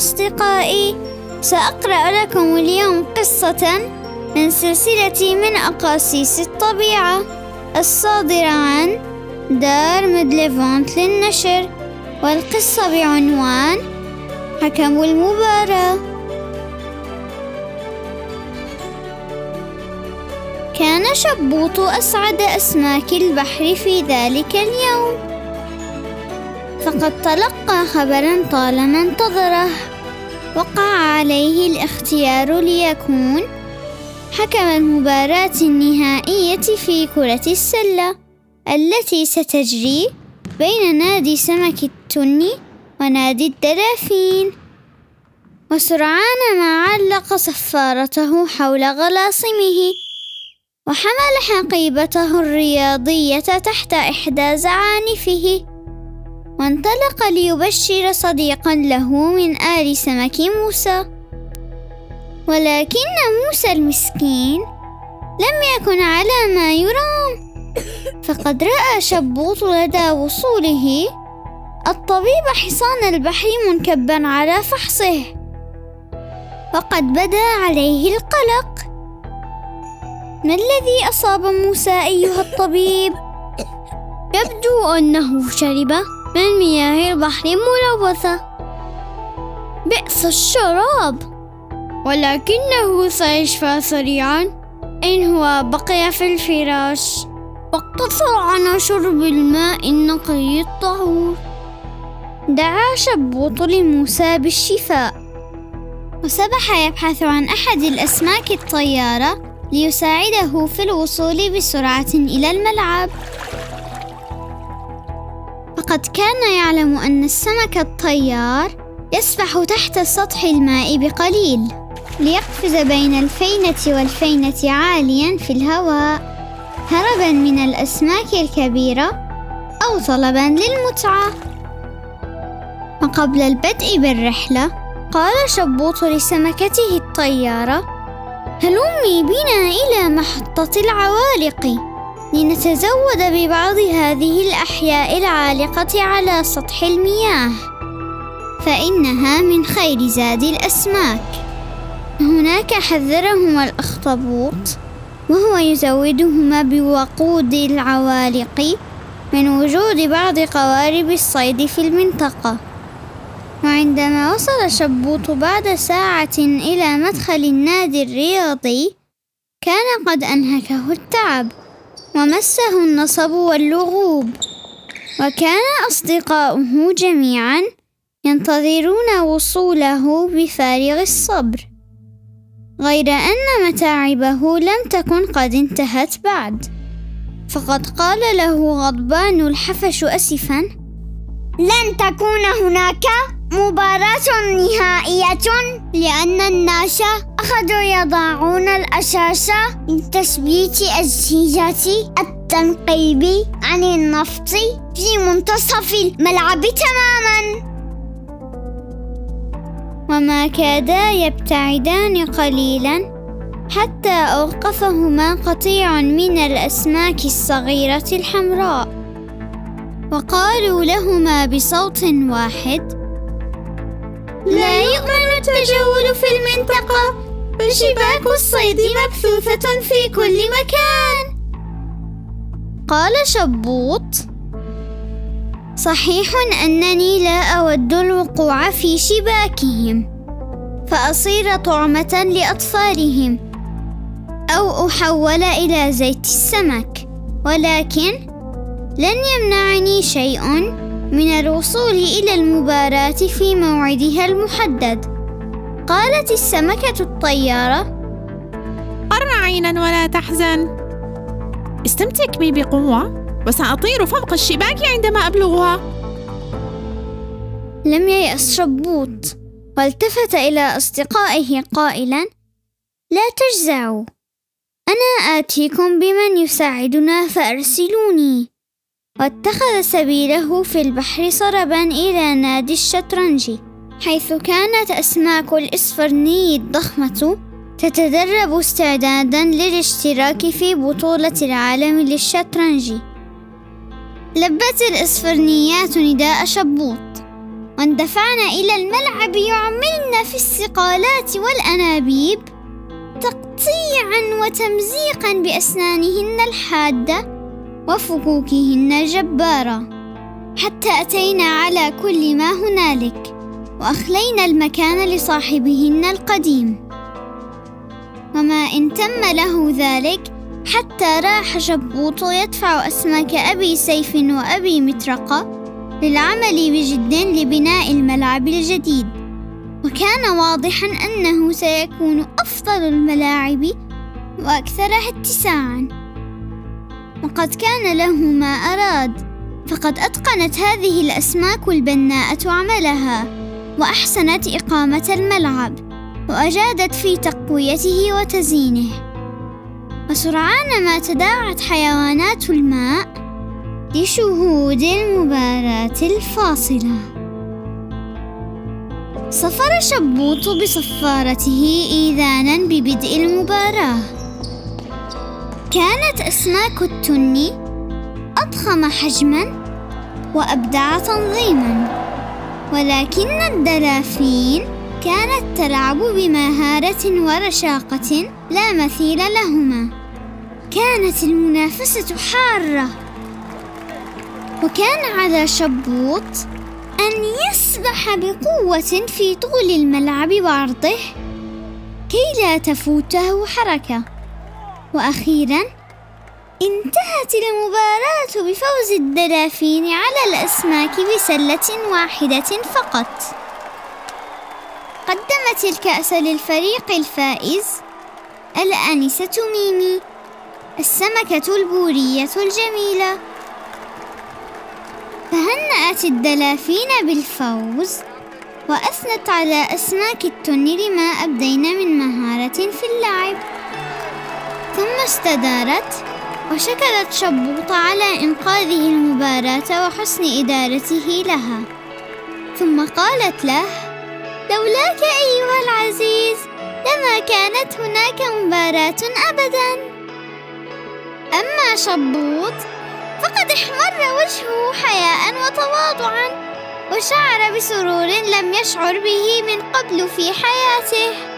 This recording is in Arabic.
أصدقائي سأقرأ لكم اليوم قصة من سلسلة من أقاصيص الطبيعة الصادرة عن دار مدليفونت للنشر والقصة بعنوان حكم المباراة. كان شبوط أسعد أسماك البحر في ذلك اليوم فقد تلقى خبرا طالما انتظره وقع عليه الاختيار ليكون حكم المباراة النهائية في كرة السلة التي ستجري بين نادي سمك التني ونادي الدلافين. وسرعان ما علق صفارته حول غلاصمه وحمل حقيبته الرياضية تحت إحدى زعانفه وانطلق ليبشر صديقا له من آل سمك موسى. ولكن موسى المسكين لم يكن على ما يرام. فقد رأى شبوط لدى وصوله الطبيب حصان البحر منكبا على فحصه. وقد بدا عليه القلق. ما الذي أصاب موسى أيها الطبيب؟ يبدو أنه شرب. من مياه البحر الملوثة. بئس الشراب. ولكنه سيشفى سريعا. إن هو بقي في الفراش. واقتصر على شرب الماء النقي الطهور. دعا شبوط لموسى بالشفاء. وسبح يبحث عن أحد الأسماك الطيارة ليساعده في الوصول بسرعة إلى الملعب. فقد كان يعلم أن السمك الطيار يسبح تحت سطح الماء بقليل ليقفز بين الفينة والفينة عاليا في الهواء هربا من الأسماك الكبيرة أو طلبا للمتعة. وقبل البدء بالرحلة قال شبوط لسمكته الطيارة هلمي بنا إلى محطة العوالق. لنتزود ببعض هذه الأحياء العالقة على سطح المياه فإنها من خير زاد الأسماك. هناك حذرهما الأخطبوط وهو يزودهما بوقود العوالق من وجود بعض قوارب الصيد في المنطقة. وعندما وصل شبوط بعد ساعة إلى مدخل النادي الرياضي كان قد أنهكه التعب. ومسه النصب واللغوب. وكان أصدقاؤه جميعا ينتظرون وصوله بفارغ الصبر. غير أن متاعبه لم تكن قد انتهت بعد. فقد قال له غضبان الحفش أسفا لن تكون هناك مباراة نهائية لأن الناس أخذوا يضعون الأساس لتثبيت أجهزة التنقيب عن النفط في منتصف الملعب تماما. وما كادا يبتعدان قليلا حتى أوقفهما قطيع من الأسماك الصغيرة الحمراء. وقالوا لهما بصوت واحد لا يؤمن التجول في المنطقة. فشباك الصيد مبثوثة في كل مكان. قال شبوط صحيح أنني لا أود الوقوع في شباكهم فأصير طعمة لأطفالهم أو أحول إلى زيت السمك ولكن لن يمنعني شيء من الوصول إلى المباراة في موعدها المحدد. قالت السمكة الطيارة. قر عينا ولا تحزن. استمسك بي بقوة وسأطير فوق الشباك عندما أبلغها. لم ييأس شبوط والتفت إلى أصدقائه قائلا لا تجزعوا أنا آتيكم بمن يساعدنا فأرسلوني. واتخذ سبيله في البحر سربا إلى نادي الشطرنج. حيث كانت أسماك الإصفرني الضخمة تتدرب استعدادا للاشتراك في بطولة العالم للشطرنج. لبت الإصفرنيات نداء شبوط واندفعن إلى الملعب يعملن في الصقالات والأنابيب تقطيعا وتمزيقا بأسنانهن الحادة وفكوكهن الجبارة حتى أتينا على كل ما هنالك. وأخلينا المكان لصاحبهن القديم. وما إن تم له ذلك حتى راح شبوط يدفع أسماك أبي سيف وأبي مطرقة للعمل بجد لبناء الملعب الجديد. وكان واضحا أنه سيكون أفضل الملاعب وأكثرها اتساعا. وقد كان له ما أراد فقد أتقنت هذه الأسماك البناءة عملها. وأحسنت إقامة الملعب وأجادت في تقويته وتزيينه. وسرعان ما تداعت حيوانات الماء لشهود المباراة الفاصلة. صفر شبوط بصفارته إيذانا ببدء المباراة. كانت أسماك التن أضخم حجما وأبدع تنظيما. ولكن الدلافين كانت تلعب بمهارة ورشاقة لا مثيل لهما. كانت المنافسة حارة. وكان على شبوط أن يسبح بقوة في طول الملعب وعرضه كي لا تفوته حركة. وأخيرا انتهت المباراة بفوز الدلافين على الأسماك بسلة واحدة فقط. قدمت الكأس للفريق الفائز الآنسة ميمي السمكة البورية الجميلة. فهنأت الدلافين بالفوز وأثنت على أسماك التن لما أبدين من مهارة في اللعب. ثم استدارت وشكرت شبوط على إنقاذه المباراة وحسن إدارته لها. ثم قالت له لولاك أيها العزيز لما كانت هناك مباراة أبدا. أما شبوط فقد احمر وجهه حياء وتواضعا وشعر بسرور لم يشعر به من قبل في حياته.